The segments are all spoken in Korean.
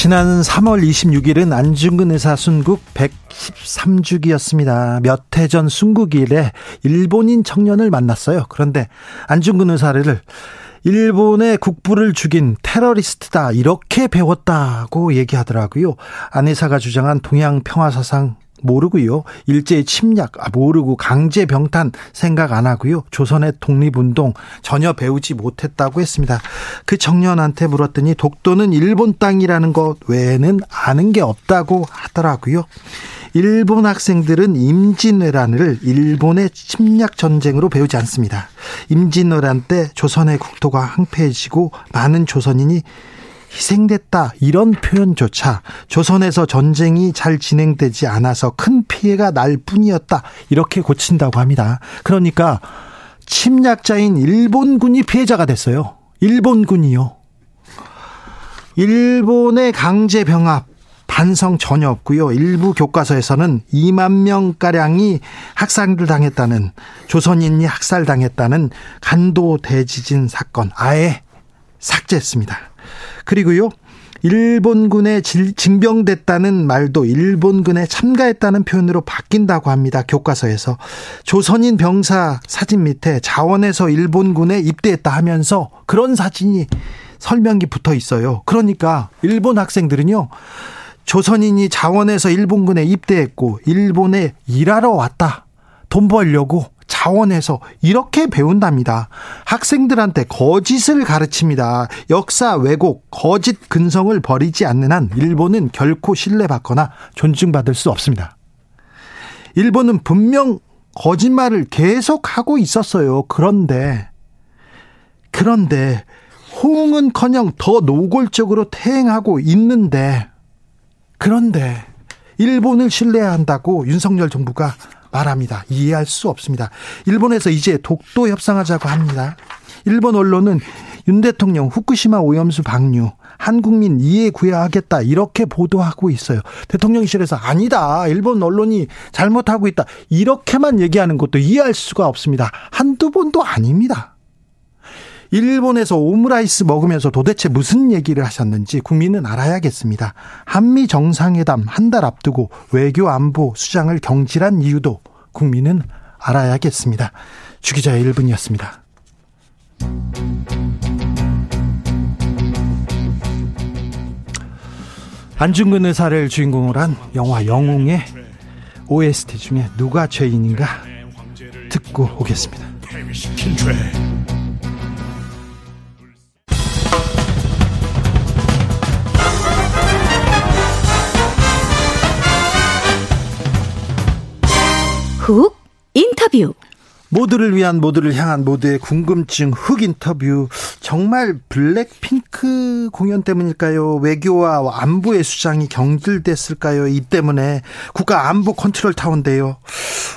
지난 3월 26일은 안중근 의사 순국 113주기였습니다. 몇 해 전 순국일에 일본인 청년을 만났어요. 그런데 안중근 의사를 일본의 국부를 죽인 테러리스트다 이렇게 배웠다고 얘기하더라고요. 안 의사가 주장한 동양 평화 사상 모르고요. 일제의 침략 아, 모르고 강제 병탄 생각 안 하고요. 조선의 독립운동 전혀 배우지 못했다고 했습니다. 그 청년한테 물었더니 독도는 일본 땅이라는 것 외에는 아는 게 없다고 하더라고요. 일본 학생들은 임진왜란을 일본의 침략 전쟁으로 배우지 않습니다. 임진왜란 때 조선의 국토가 황폐해지고 많은 조선인이 희생됐다 이런 표현조차 조선에서 전쟁이 잘 진행되지 않아서 큰 피해가 날 뿐이었다 이렇게 고친다고 합니다. 그러니까 침략자인 일본군이 피해자가 됐어요. 일본군이요. 일본의 강제 병합 반성 전혀 없고요. 일부 교과서에서는 2만 명가량이 학살을 당했다는 조선인이 학살당했다는 간도 대지진 사건 아예 삭제했습니다. 그리고요. 일본군에 징병됐다는 말도 일본군에 참가했다는 표현으로 바뀐다고 합니다. 교과서에서. 조선인 병사 사진 밑에 자원에서 일본군에 입대했다 하면서 그런 사진이 설명이 붙어 있어요. 그러니까 일본 학생들은요. 조선인이 자원에서 일본군에 입대했고 일본에 일하러 왔다. 돈 벌려고 자원에서 이렇게 배운답니다. 학생들한테 거짓을 가르칩니다. 역사 왜곡, 거짓 근성을 버리지 않는 한 일본은 결코 신뢰받거나 존중받을 수 없습니다. 일본은 분명 거짓말을 계속하고 있었어요. 그런데 그런데 호응은 커녕 더 노골적으로 퇴행하고 있는데 그런데 일본을 신뢰해야 한다고 윤석열 정부가 말합니다. 이해할 수 없습니다. 일본에서 이제 독도 협상하자고 합니다. 일본 언론은 윤 대통령 후쿠시마 오염수 방류 한국민 이해 구해하겠다 이렇게 보도하고 있어요. 대통령실에서 아니다. 일본 언론이 잘못하고 있다. 이렇게만 얘기하는 것도 이해할 수가 없습니다. 한두 번도 아닙니다. 일본에서 오므라이스 먹으면서 도대체 무슨 얘기를 하셨는지 국민은 알아야겠습니다. 한미 정상회담 한 달 앞두고 외교 안보 수장을 경질한 이유도 국민은 알아야겠습니다. 주기자의 1분이었습니다. 안중근 의사를 주인공으로 한 영화 영웅의 OST 중에 누가 죄인인가 듣고 오겠습니다. 훅 인터뷰 모두를 위한 모두를 향한 모두의 궁금증 흑 인터뷰 정말 블랙핑크 공연 때문일까요? 외교와 안보의 수장이 경질됐을까요? 이 때문에 국가 안보 컨트롤 타운데요.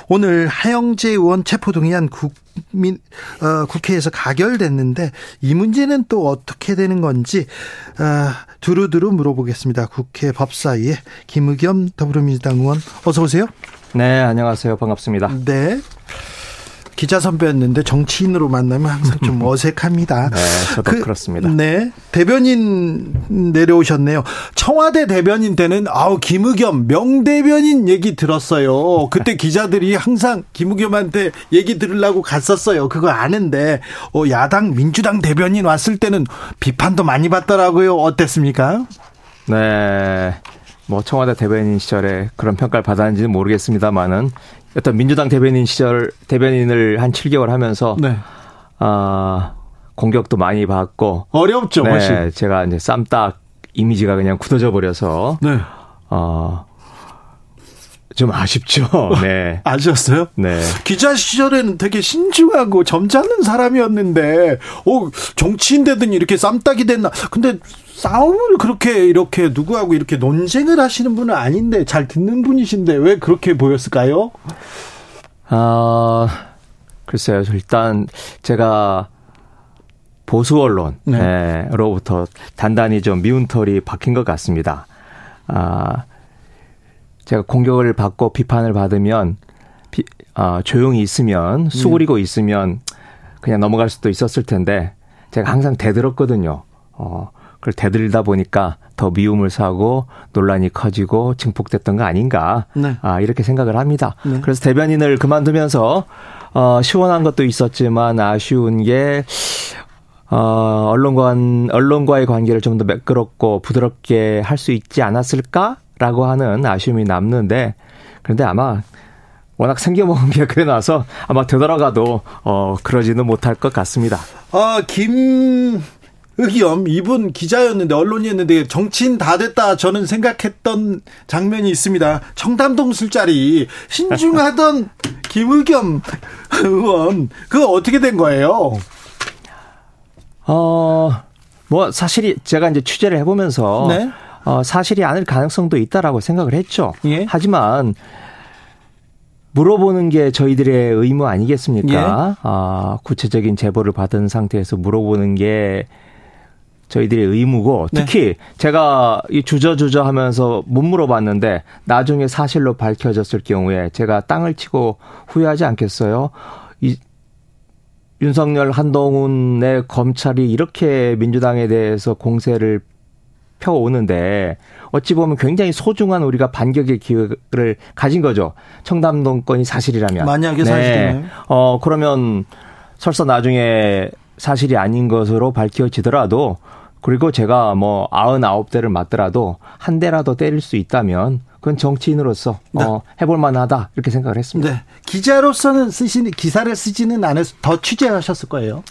오늘 하영재 의원 체포동의안 국민 어, 국회에서 가결됐는데 이 문제는 또 어떻게 되는 건지 어, 두루두루 물어보겠습니다. 국회 법사위의 김의겸 더불어민주당 의원 어서 오세요. 네, 안녕하세요. 반갑습니다. 네. 기자 선배였는데 정치인으로 만나면 항상 좀 어색합니다. 네, 저도 그, 렇습니다 네. 대변인 내려오셨네요. 청와대 대변인 때는 아우 김의겸 명대변인 얘기 들었어요. 그때 기자들이 항상 김의겸한테 얘기 들으려고 갔었어요. 그거 아는데 어, 야당 민주당 대변인 왔을 때는 비판도 많이 받더라고요. 어땠습니까? 네. 뭐 청와대 대변인 시절에 그런 평가를 받았는지는 모르겠습니다만은 어떤 민주당 대변인 시절 대변인을 한 7개월 하면서 네. 아 공격도 많이 받고 어렵죠. 네, 훨씬. 제가 이제 쌈딱 이미지가 그냥 굳어져 버려서 네. 어 좀 아쉽죠. 네. 아셨어요? 네. 기자 시절에는 되게 신중하고 점잖은 사람이었는데, 어, 정치인 되더니 이렇게 쌈딱이 됐나. 근데 싸움을 그렇게 이렇게 누구하고 이렇게 논쟁을 하시는 분은 아닌데 잘 듣는 분이신데 왜 그렇게 보였을까요? 아, 글쎄요. 일단 제가 보수 언론으로부터 네. 단단히 좀 미운 털이 박힌 것 같습니다. 아, 제가 공격을 받고 비판을 받으면 비, 아, 조용히 있으면 수그리고 네. 있으면 그냥 넘어갈 수도 있었을 텐데 제가 항상 대들었거든요. 어, 그걸 대들다 보니까 더 미움을 사고 논란이 커지고 증폭됐던 거 아닌가. 네. 아, 이렇게 생각을 합니다. 네. 그래서 대변인을 그만두면서 어, 시원한 것도 있었지만 아쉬운 게 어, 언론과, 언론과의 관계를 좀 더 매끄럽고 부드럽게 할 수 있지 않았을까 라고 하는 아쉬움이 남는데, 그런데 아마 워낙 생겨먹은 게 그래 놔서 아마 되돌아가도, 어, 그러지는 못할 것 같습니다. 아, 김, 의겸 이분 기자였는데 언론이었는데 정치인 다 됐다 저는 생각했던 장면이 있습니다. 청담동 술자리 신중하던 김의겸 의원 그거 어떻게 된 거예요? 어, 뭐 사실이 제가 이제 취재를 해보면서 네? 어, 사실이 아닐 가능성도 있다라고 생각을 했죠. 예? 하지만 물어보는 게 저희들의 의무 아니겠습니까? 예? 아, 구체적인 제보를 받은 상태에서 물어보는 게 저희들의 의무고 네. 특히 네. 제가 이 주저주저 하면서 못 물어봤는데 나중에 사실로 밝혀졌을 경우에 제가 땅을 치고 후회하지 않겠어요? 이 윤석열 한동훈의 검찰이 이렇게 민주당에 대해서 공세를 펴오는데 어찌 보면 굉장히 소중한 우리가 반격의 기회를 가진 거죠. 청담동 건이 사실이라면. 만약에 네. 사실이면. 어, 그러면 설사 나중에 사실이 아닌 것으로 밝혀지더라도 그리고 제가 뭐 99대를 맞더라도 한 대라도 때릴 수 있다면 그건 정치인으로서 네. 어, 해볼 만하다 이렇게 생각을 했습니다. 네. 기자로서는 쓰시는 기사를 쓰지는 않아서 더 취재하셨을 거예요.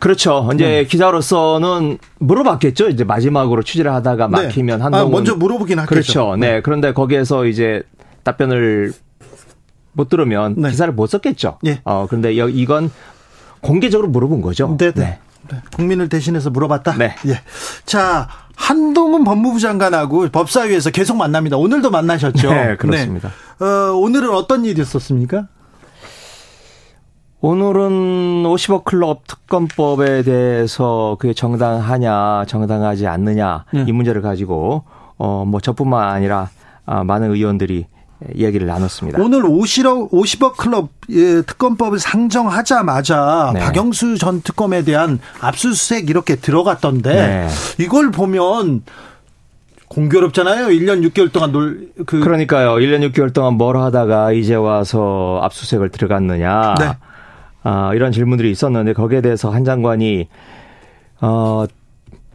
그렇죠. 이제 네. 기자로서는 물어봤겠죠. 이제 마지막으로 취재를 하다가 네. 막히면 한동훈 아, 먼저 물어보긴 하겠죠. 그렇죠. 네. 네. 그런데 거기에서 이제 답변을 못 들으면 네. 기사를 못 썼겠죠. 예. 어 그런데 이건 공개적으로 물어본 거죠. 네. 네. 국민을 대신해서 물어봤다. 네. 예. 자. 한동훈 법무부 장관하고 법사위에서 계속 만납니다. 오늘도 만나셨죠? 네, 그렇습니다. 네. 어, 오늘은 어떤 일이 있었습니까? 오늘은 50억 클럽 특검법에 대해서 그게 정당하냐, 정당하지 않느냐 네. 이 문제를 가지고 어 뭐 저뿐만 아니라 아, 많은 의원들이 이야기를 나눴습니다. 오늘 50억, 50억 클럽 예, 특검법을 상정하자마자 네. 박영수 전 특검에 대한 압수수색 이렇게 들어갔던데 네. 이걸 보면 공교롭잖아요. 1년 6개월 동안 놀, 그. 그러니까요. 1년 6개월 동안 뭘 하다가 이제 와서 압수수색을 들어갔느냐. 네. 아, 이런 질문들이 있었는데 거기에 대해서 한 장관이, 어,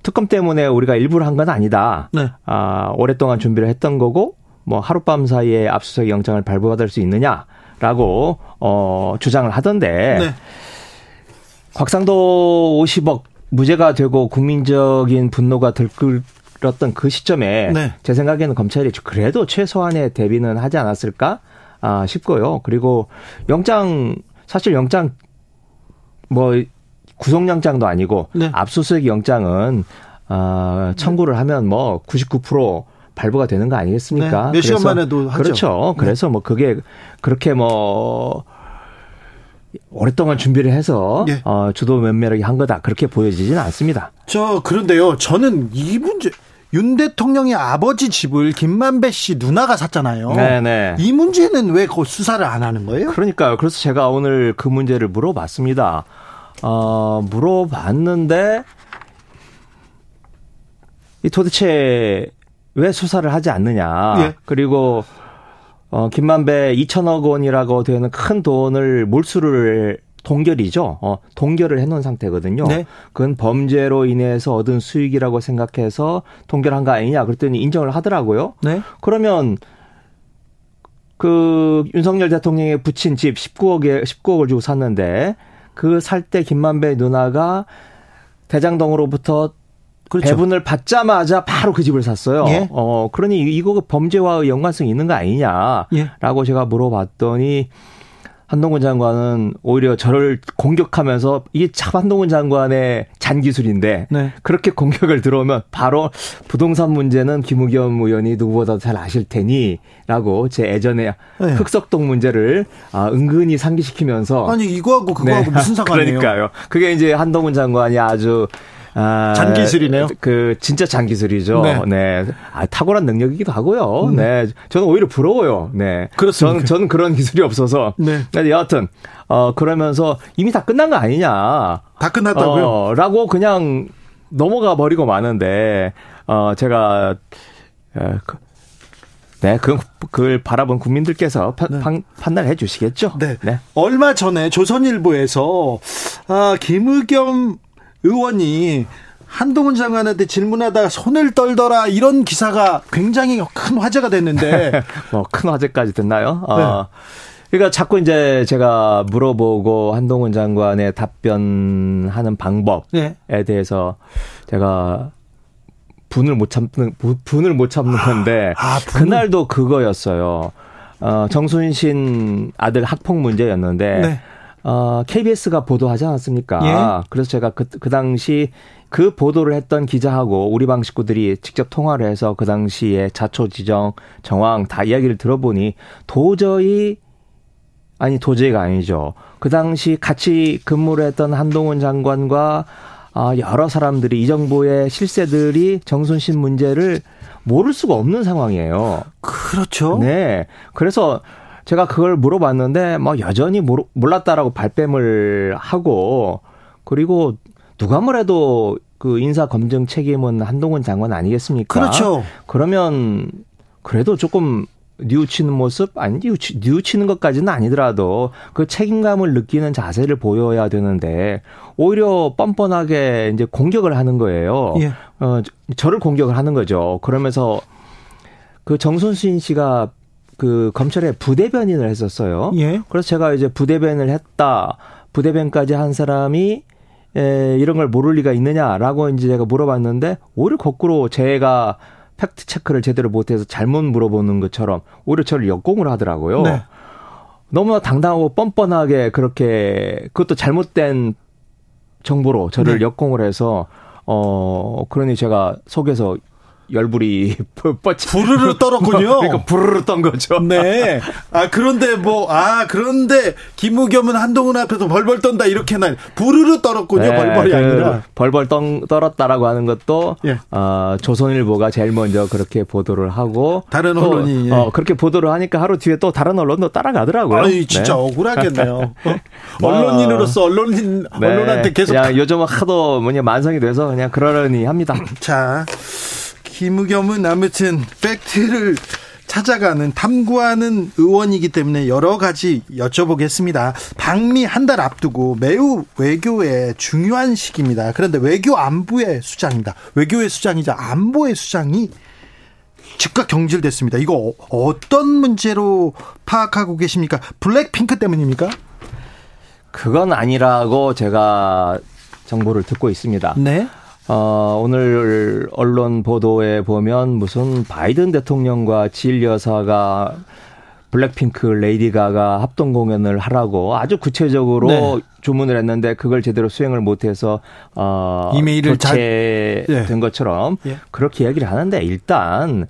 특검 때문에 우리가 일부러 한 건 아니다. 네. 아, 오랫동안 준비를 했던 거고, 뭐 하룻밤 사이에 압수수색 영장을 발부받을 수 있느냐라고 어 주장을 하던데 네. 곽상도 50억 무죄가 되고 국민적인 분노가 들끓었던 그 시점에 네. 제 생각에는 검찰이 그래도 최소한의 대비는 하지 않았을까 아 싶고요. 그리고 영장 사실 영장 뭐 구속영장도 아니고 네. 압수수색 영장은 아 청구를 하면 뭐 99% 발부가 되는 거 아니겠습니까? 네, 몇 시간 만에도 하죠. 그렇죠. 네. 그래서 뭐 그게 그렇게 뭐 오랫동안 준비를 해서 네. 어, 주도 면밀하게 한 거다 그렇게 보여지지는 않습니다. 저 그런데요. 저는 이 문제 윤 대통령의 아버지 집을 김만배 씨 누나가 샀잖아요. 네네. 네. 이 문제는 왜 수사를 안 하는 거예요? 그러니까요. 그래서 제가 오늘 그 문제를 물어봤습니다. 어, 물어봤는데 이 도대체 왜 수사를 하지 않느냐. 예. 그리고 어 김만배 2천억 원이라고 되는 큰 돈을 몰수를 동결이죠. 어, 동결을 해놓은 상태거든요. 네. 그건 범죄로 인해서 얻은 수익이라고 생각해서 동결한 거 아니냐. 그랬더니 인정을 하더라고요. 네. 그러면 그 윤석열 대통령의 부친 집 19억에 19억을 주고 샀는데 그 살 때 김만배 누나가 대장동으로부터 그렇죠. 배분을 받자마자 바로 그 집을 샀어요. 예? 어, 그러니 이거 범죄와 연관성이 있는 거 아니냐라고 예? 제가 물어봤더니 한동훈 장관은 오히려 저를 공격하면서 이게 참 한동훈 장관의 잔기술인데 네. 그렇게 공격을 들어오면 바로 부동산 문제는 김우겸 의원이 누구보다 잘 아실 테니라고 제 예전에 네. 흑석동 문제를 아, 은근히 상기시키면서 아니 이거하고 그거하고 네. 무슨 상관이에요? 그러니까요. 그게 이제 한동훈 장관이 아주 아, 장기술이네요. 그 진짜 장기술이죠. 네. 네. 아, 탁월한 능력이기도 하고요. 음. 네. 저는 오히려 부러워요. 네. 그렇습니다. 저는, 저는 그런 기술이 없어서. 네. 근데 여하튼 어 그러면서 이미 다 끝난 거 아니냐. 다 끝났다고요? 어, 라고 그냥 넘어가 버리고 마는데 어 제가 에, 그, 네, 그, 그걸 바라본 국민들께서 파, 네. 판, 판단해 주시겠죠. 네. 네. 얼마 전에 조선일보에서 아, 김의겸 의원이 한동훈 장관한테 질문하다가 손을 떨더라 이런 기사가 굉장히 큰 화제가 됐는데 뭐 큰 화제까지 됐나요? 어. 네. 어. 그러니까 자꾸 이제 제가 물어보고 한동훈 장관의 답변하는 방법에 네. 대해서 제가 분을 못 참는 분을 못 참는 건데 아, 아, 그날도 그거였어요. 어, 정순신 아들 학폭 문제였는데 네. 어, KBS가 보도하지 않았습니까? 예? 그래서 제가 그, 그 당시 그 보도를 했던 기자하고 우리 방 식구들이 직접 통화를 해서 그 당시에 자초 지정 정황 다 이야기를 들어보니 도저히 아니 도저히가 아니죠. 그 당시 같이 근무를 했던 한동훈 장관과 아, 여러 사람들이 이 정부의 실세들이 정순신 문제를 모를 수가 없는 상황이에요. 그렇죠. 네. 그래서 제가 그걸 물어봤는데 뭐 여전히 몰랐다라고 발뺌을 하고 그리고 누가 뭐래도 그 인사 검증 책임은 한동훈 장관 아니겠습니까? 그렇죠. 그러면 그래도 조금 뉘우치는 모습 아니 뉘우치, 뉘우치는 것까지는 아니더라도 그 책임감을 느끼는 자세를 보여야 되는데 오히려 뻔뻔하게 이제 공격을 하는 거예요. 예. 어 저를 공격을 하는 거죠. 그러면서 그 정순신 씨가 그 검찰에 부대변인을 했었어요. 예. 그래서 제가 이제 부대변을 했다. 부대변까지 한 사람이 에, 이런 걸 모를 리가 있느냐라고 이제 제가 물어봤는데 오히려 거꾸로 제가 팩트 체크를 제대로 못해서 잘못 물어보는 것처럼 오히려 저를 역공을 하더라고요. 네. 너무나 당당하고 뻔뻔하게 그렇게 그것도 잘못된 정보로 저를 네. 역공을 해서 어 그러니 제가 속에서 열불이 뻗치 부르르 떨었군요. 그러니까 부르르 떤 거죠. 네. 아 그런데 뭐 아 그런데 김우겸은 한동훈 앞에서 벌벌 떤다 이렇게는 부르르 떨었군요. 네, 벌벌이 그 아니라 벌벌 떤, 떨었다라고 하는 것도 예. 어, 조선일보가 제일 먼저 그렇게 보도를 하고 다른 또, 언론이 예. 어, 그렇게 보도를 하니까 하루 뒤에 또 다른 언론도 따라가더라고요. 아니 진짜 네. 억울하겠네요. 어? 언론인으로서 언론인 네. 언론한테 계속 그냥 요즘은 하도 뭐냐 만성이 돼서 그냥 그러려니 합니다. 자. 김우겸은 아무튼 팩트를 찾아가는 탐구하는 의원이기 때문에 여러 가지 여쭤보겠습니다. 방미 한 달 앞두고 매우 외교에 중요한 시기입니다. 그런데 외교 안보의 수장입니다. 외교의 수장이자 안보의 수장이 즉각 경질됐습니다. 이거 어떤 문제로 파악하고 계십니까? 블랙핑크 때문입니까? 그건 아니라고 제가 정보를 듣고 있습니다. 네. 어, 오늘 언론 보도에 보면 무슨 바이든 대통령과 질 여사가 블랙핑크 레이디 가가 합동 공연을 하라고 아주 구체적으로 네. 주문을 했는데 그걸 제대로 수행을 못해서 어 이메일을 교체된 자... 네. 것처럼 예. 그렇게 이야기를 하는데 일단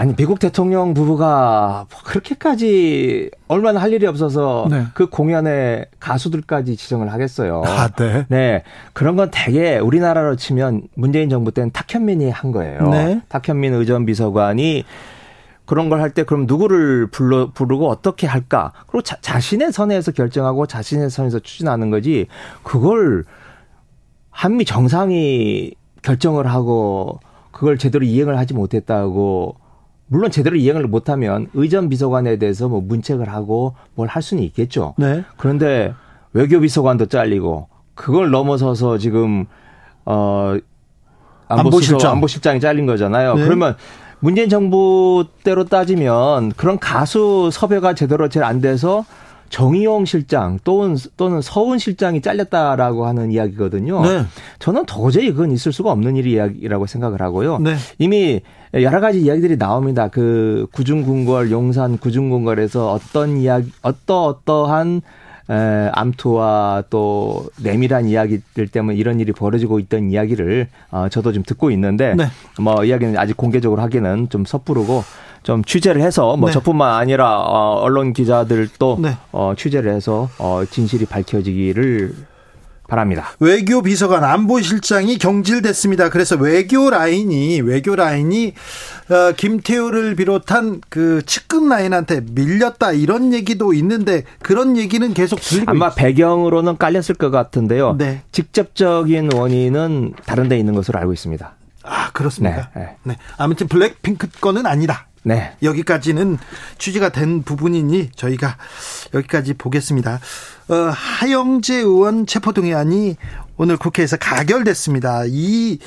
아니 미국 대통령 부부가 그렇게까지 얼마나 할 일이 없어서 네. 그 공연에 가수들까지 지정을 하겠어요. 아, 네. 네. 그런 건 되게 우리나라로 치면 문재인 정부 때는 탁현민이 한 거예요. 네. 탁현민 의전 비서관이 그런 걸 할 때 그럼 누구를 불러 부르고 어떻게 할까? 그리고 자, 자신의 선에서 결정하고 자신의 선에서 추진하는 거지. 그걸 한미 정상이 결정을 하고 그걸 제대로 이행을 하지 못했다고 물론 제대로 이행을 못하면 의전 비서관에 대해서 뭐 문책을 하고 뭘 할 수는 있겠죠. 네. 그런데 외교 비서관도 잘리고 그걸 넘어서서 지금 어 안보실장 안보실장이 잘린 거잖아요. 네. 그러면 문재인 정부 때로 따지면 그런 가수 섭외가 제대로 잘 안 돼서 정의용 실장 또는 또는 서훈 실장이 잘렸다라고 하는 이야기거든요. 네. 저는 도저히 그건 있을 수가 없는 일이라고 생각을 하고요. 네. 이미 여러 가지 이야기들이 나옵니다. 그 구중궁궐, 용산 구중궁궐에서 어떤 이야기, 어떠 어떠한 에, 암투와 또 내밀한 이야기들 때문에 이런 일이 벌어지고 있던 이야기를 어, 저도 좀 듣고 있는데 네. 뭐 이야기는 아직 공개적으로 하기는 좀 섣부르고 좀 취재를 해서 뭐 네. 저뿐만 아니라 어, 언론 기자들도 네. 어, 취재를 해서 어, 진실이 밝혀지기를 바랍니다. 외교 비서관 안보실장이 경질됐습니다. 그래서 외교 라인이 외교 라인이 어, 김태우를 비롯한 그 측근 라인한테 밀렸다 이런 얘기도 있는데 그런 얘기는 계속 들리고 아마 있 배경으로는 깔렸을 것 같은데요. 네. 직접적인 원인은 다른 데 있는 것으로 알고 있습니다. 아 그렇습니까? 네. 네. 네. 아무튼 블랙핑크 건은 아니다. 네. 여기까지는 취재가 된 부분이니 저희가 여기까지 보겠습니다. 어, 하영재 의원 체포동의안이 오늘 국회에서 가결됐습니다. 이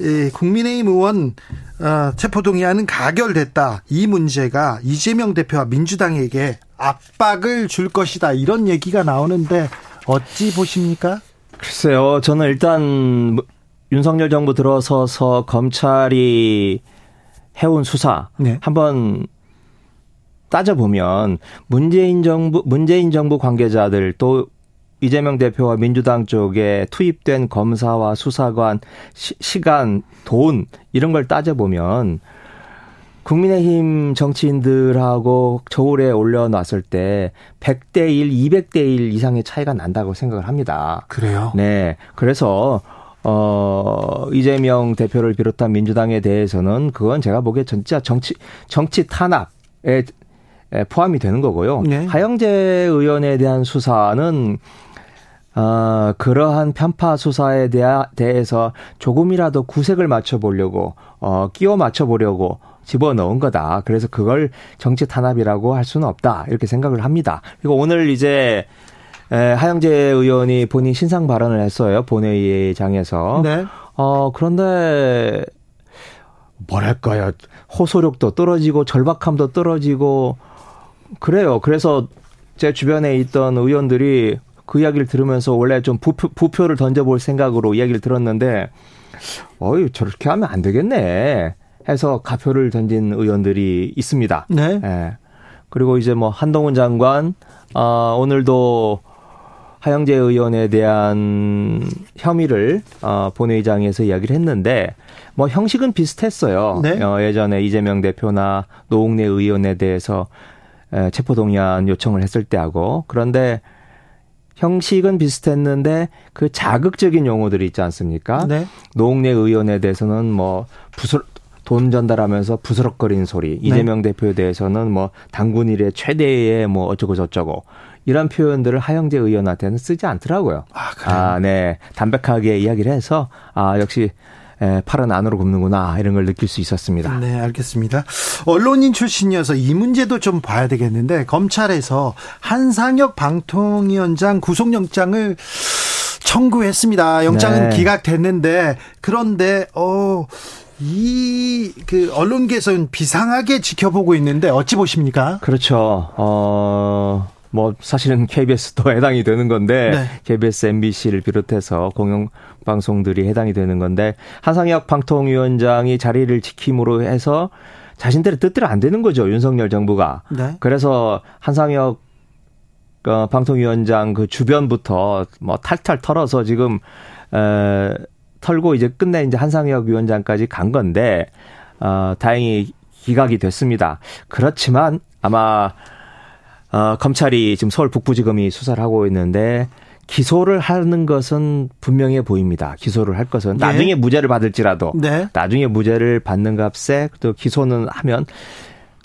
예, 국민의힘 의원 어, 체포동의안은 가결됐다. 이 문제가 이재명 대표와 민주당에게 압박을 줄 것이다. 이런 얘기가 나오는데 어찌 보십니까? 글쎄요. 저는 일단 윤석열 정부 들어서서 검찰이 해온 수사 네. 한번 따져보면 문재인 정부 문재인 정부 관계자들 또 이재명 대표와 민주당 쪽에 투입된 검사와 수사관 시, 간돈 이런 걸 따져보면 국민의힘 정치인들하고 저울에 올려놨을 때 100대 1, 200대 1 이상의 차이가 난다고 생각을 합니다. 그래요? 네. 그래서 어, 이재명 대표를 비롯한 민주당에 대해서는 그건 제가 보기에 진짜 정치, 정치 탄압에 포함이 되는 거고요. 네. 하영재 의원에 대한 수사는 어, 그러한 편파 수사에 대하, 대해서 조금이라도 구색을 맞춰보려고, 어, 끼워 맞춰보려고 집어넣은 거다. 그래서 그걸 정치 탄압이라고 할 수는 없다. 이렇게 생각을 합니다. 그리고 오늘 이제 에, 하영재 의원이 본인 신상 발언을 했어요. 본회의장에서. 네. 어, 그런데 뭐랄까요. 호소력도 떨어지고 절박함도 떨어지고 그래요. 그래서 제 주변에 있던 의원들이 그 이야기를 들으면서 원래 좀 부표, 부표를 던져볼 생각으로 이야기를 들었는데 어이 저렇게 하면 안 되겠네 해서 가표를 던진 의원들이 있습니다. 네. 예. 그리고 이제 뭐 한동훈 장관 어, 오늘도 하영재 의원에 대한 혐의를 어, 본회의장에서 이야기를 했는데 뭐 형식은 비슷했어요. 네? 어, 예전에 이재명 대표나 노웅래 의원에 대해서 에, 체포동의안 요청을 했을 때하고 그런데 형식은 비슷했는데 그 자극적인 용어들이 있지 않습니까? 네. 노웅래 의원에 대해서는 뭐 부술 돈 전달하면서 부스럭거리는 소리. 네. 이재명 대표에 대해서는 뭐 당군 일의 최대의 뭐 어쩌고 저쩌고 이런 표현들을 하영재 의원한테는 쓰지 않더라고요. 아, 그래요? 아, 네. 담백하게 이야기를 해서 아, 역시 에, 팔은 안으로 굽는구나 이런 걸 느낄 수 있었습니다. 네, 알겠습니다. 언론인 출신이어서 이 문제도 좀 봐야 되겠는데 검찰에서 한상혁 방통위원장 구속영장을 청구했습니다. 영장은 네. 기각됐는데 그런데 어. 이, 그, 언론계에서는 비상하게 지켜보고 있는데, 어찌 보십니까? 그렇죠. 어, 뭐 사실은 KBS도 해당이 되는 건데 네. KBS, MBC를 비롯해서 공영 방송들이 해당이 되는 건데 한상혁 방통위원장이 자리를 지킴으로 해서 자신들의 뜻대로 안 되는 거죠 윤석열 정부가. 네. 그래서 한상혁 어, 방통위원장 그 주변부터 뭐 탈탈 털어서 지금 에, 털고 이제 끝내 이제 한상혁 위원장까지 간 건데 어, 다행히 기각이 됐습니다. 그렇지만 아마 어, 검찰이 지금 서울 북부지검이 수사를 하고 있는데 기소를 하는 것은 분명해 보입니다. 기소를 할 것은 네. 나중에 무죄를 받을지라도 네. 나중에 무죄를 받는 값에 또 기소는 하면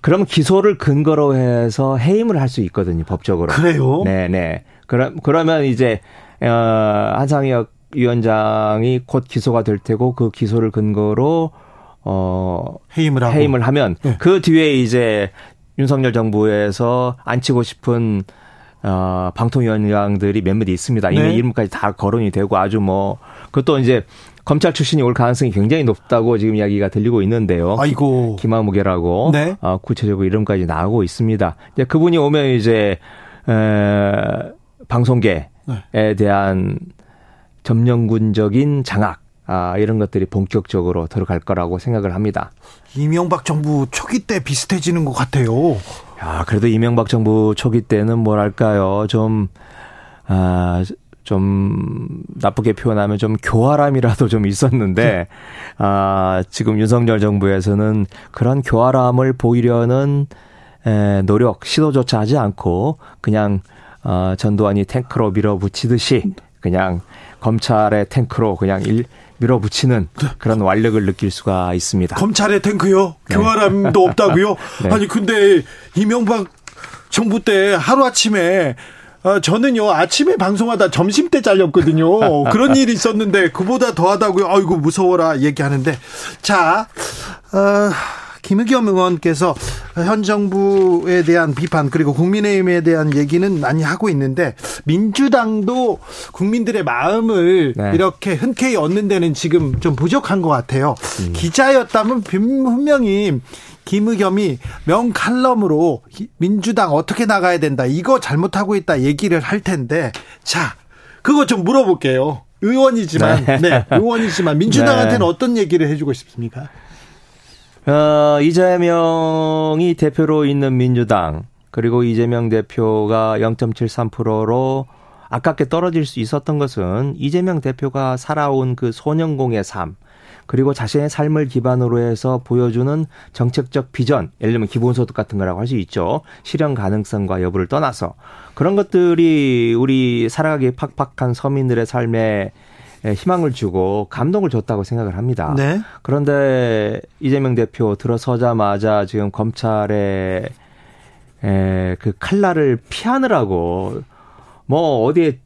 그러면 기소를 근거로 해서 해임을 할 수 있거든요, 법적으로. 그래요? 네, 네. 그럼 그러면 이제 어 한상혁 위원장이 곧 기소가 될 테고 그 기소를 근거로 어 해임을 하고 해임을 하면 네. 그 뒤에 이제 윤석열 정부에서 앉히고 싶은 어, 방통위원장들이 몇몇 있습니다. 이미 네. 이름까지 다 거론이 되고 아주 뭐 그것도 이제 검찰 출신이 올 가능성이 굉장히 높다고 지금 이야기가 들리고 있는데요. 아이고. 김아무개라고 네. 어, 구체적으로 이름까지 나오고 있습니다. 이제 그분이 오면 이제 에, 방송계에 네. 대한 점령군적인 장악 아, 이런 것들이 본격적으로 들어갈 거라고 생각을 합니다. 이명박 정부 초기 때 비슷해지는 것 같아요. 야, 그래도 이명박 정부 초기 때는 뭐랄까요, 좀, 아, 좀 나쁘게 표현하면 좀 교활함이라도 좀 있었는데 아 지금 윤석열 정부에서는 그런 교활함을 보이려는 에, 노력 시도조차 하지 않고 그냥 어, 전두환이 탱크로 밀어붙이듯이 그냥 검찰의 탱크로 그냥 일, 밀어붙이는 그런 완력을 느낄 수가 있습니다. 검찰의 탱크요? 네. 교활함도 없다고요? 네. 아니 근데 이명박 정부 때 하루아침에 어, 저는요, 아침에 방송하다 점심 때 잘렸거든요. 그런 일이 있었는데, 그보다 더하다고요. 아이고, 무서워라, 얘기하는데. 자, 어, 김의겸 의원께서 현 정부에 대한 비판 그리고 국민의힘에 대한 얘기는 많이 하고 있는데 민주당도 국민들의 마음을 네. 이렇게 흔쾌히 얻는 데는 지금 좀 부족한 것 같아요. 음. 기자였다면 분명히 김의겸이 명칼럼으로 민주당 어떻게 나가야 된다. 이거 잘못하고 있다 얘기를 할 텐데 자, 그거 좀 물어볼게요. 의원이지만 네, 네 의원이지만 민주당한테는 네. 어떤 얘기를 해주고 싶습니까? 어, 이재명이 대표로 있는 민주당 그리고 이재명 대표가 0.73%로 아깝게 떨어질 수 있었던 것은 이재명 대표가 살아온 그 소년공의 삶 그리고 자신의 삶을 기반으로 해서 보여주는 정책적 비전, 예를 들면 기본소득 같은 거라고 할 수 있죠. 실현 가능성과 여부를 떠나서 그런 것들이 우리 살아가기 팍팍한 서민들의 삶에 희망을 주고 감동을 줬다고 생각을 합니다. 네. 그런데 이재명 대표 들어서자마자 지금 검찰의 그 칼날을 피하느라고 뭐 어디에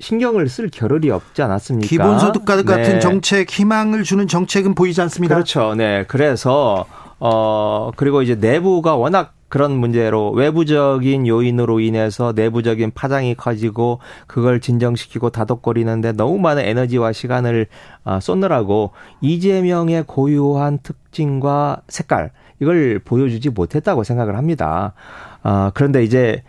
신경을 쓸 겨를이 없지 않았습니까? 기본소득 네. 같은 정책, 희망을 주는 정책은 보이지 않습니다. 그렇죠. 네. 그래서 어 그리고 이제 내부가 워낙 그런 문제로 외부적인 요인으로 인해서 내부적인 파장이 커지고 그걸 진정시키고 다독거리는데 너무 많은 에너지와 시간을 어, 쏟느라고 이재명의 고유한 특징과 색깔 이걸 보여주지 못했다고 생각을 합니다. 어, 그런데 이제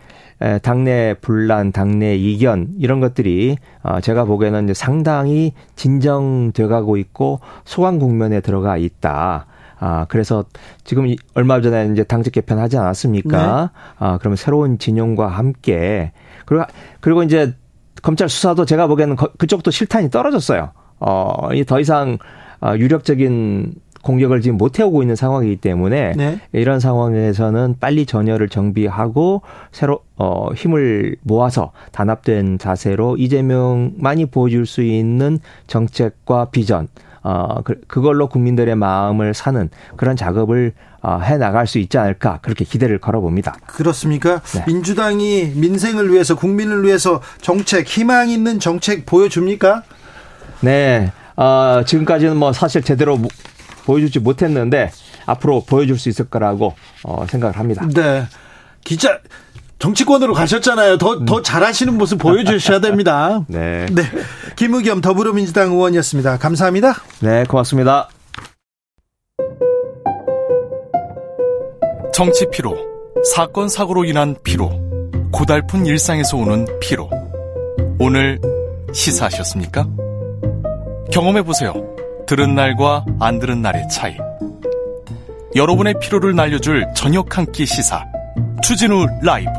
당내 분란, 당내 이견 이런 것들이 어, 제가 보기에는 상당히 진정돼 가고 있고 소강 국면에 들어가 있다. 아, 그래서 지금 얼마 전에 이제 당직 개편하지 않았습니까? 네. 아, 그러면 새로운 진영과 함께 그리고 그리고 이제 검찰 수사도 제가 보기에는 그쪽도 실탄이 떨어졌어요. 어, 더 이상 어, 유력적인 공격을 지금 못 해오고 있는 상황이기 때문에 네. 이런 상황에서는 빨리 전열을 정비하고 새로 어 힘을 모아서 단합된 자세로 이재명만이 보여줄 수 있는 정책과 비전 어 그, 그걸로 국민들의 마음을 사는 그런 작업을 어, 해 나갈 수 있지 않을까 그렇게 기대를 걸어봅니다. 그렇습니까? 네. 민주당이 민생을 위해서 국민을 위해서 정책 희망 있는 정책 보여줍니까? 네. 어, 지금까지는 뭐 사실 제대로 보여주지 못했는데 앞으로 보여줄 수 있을 거라고 어, 생각을 합니다. 네. 기자 정치권으로 가셨잖아요. 더, 더 잘하시는 모습 보여주셔야 됩니다. 네. 네. 김의겸 더불어민주당 의원이었습니다. 감사합니다. 네, 고맙습니다. 정치 피로, 사건 사고로 인한 피로, 고달픈 일상에서 오는 피로. 오늘 시사하셨습니까? 경험해 보세요. 들은 날과 안 들은 날의 차이. 여러분의 피로를 날려줄 저녁 한 끼 시사. 추진우 라이브.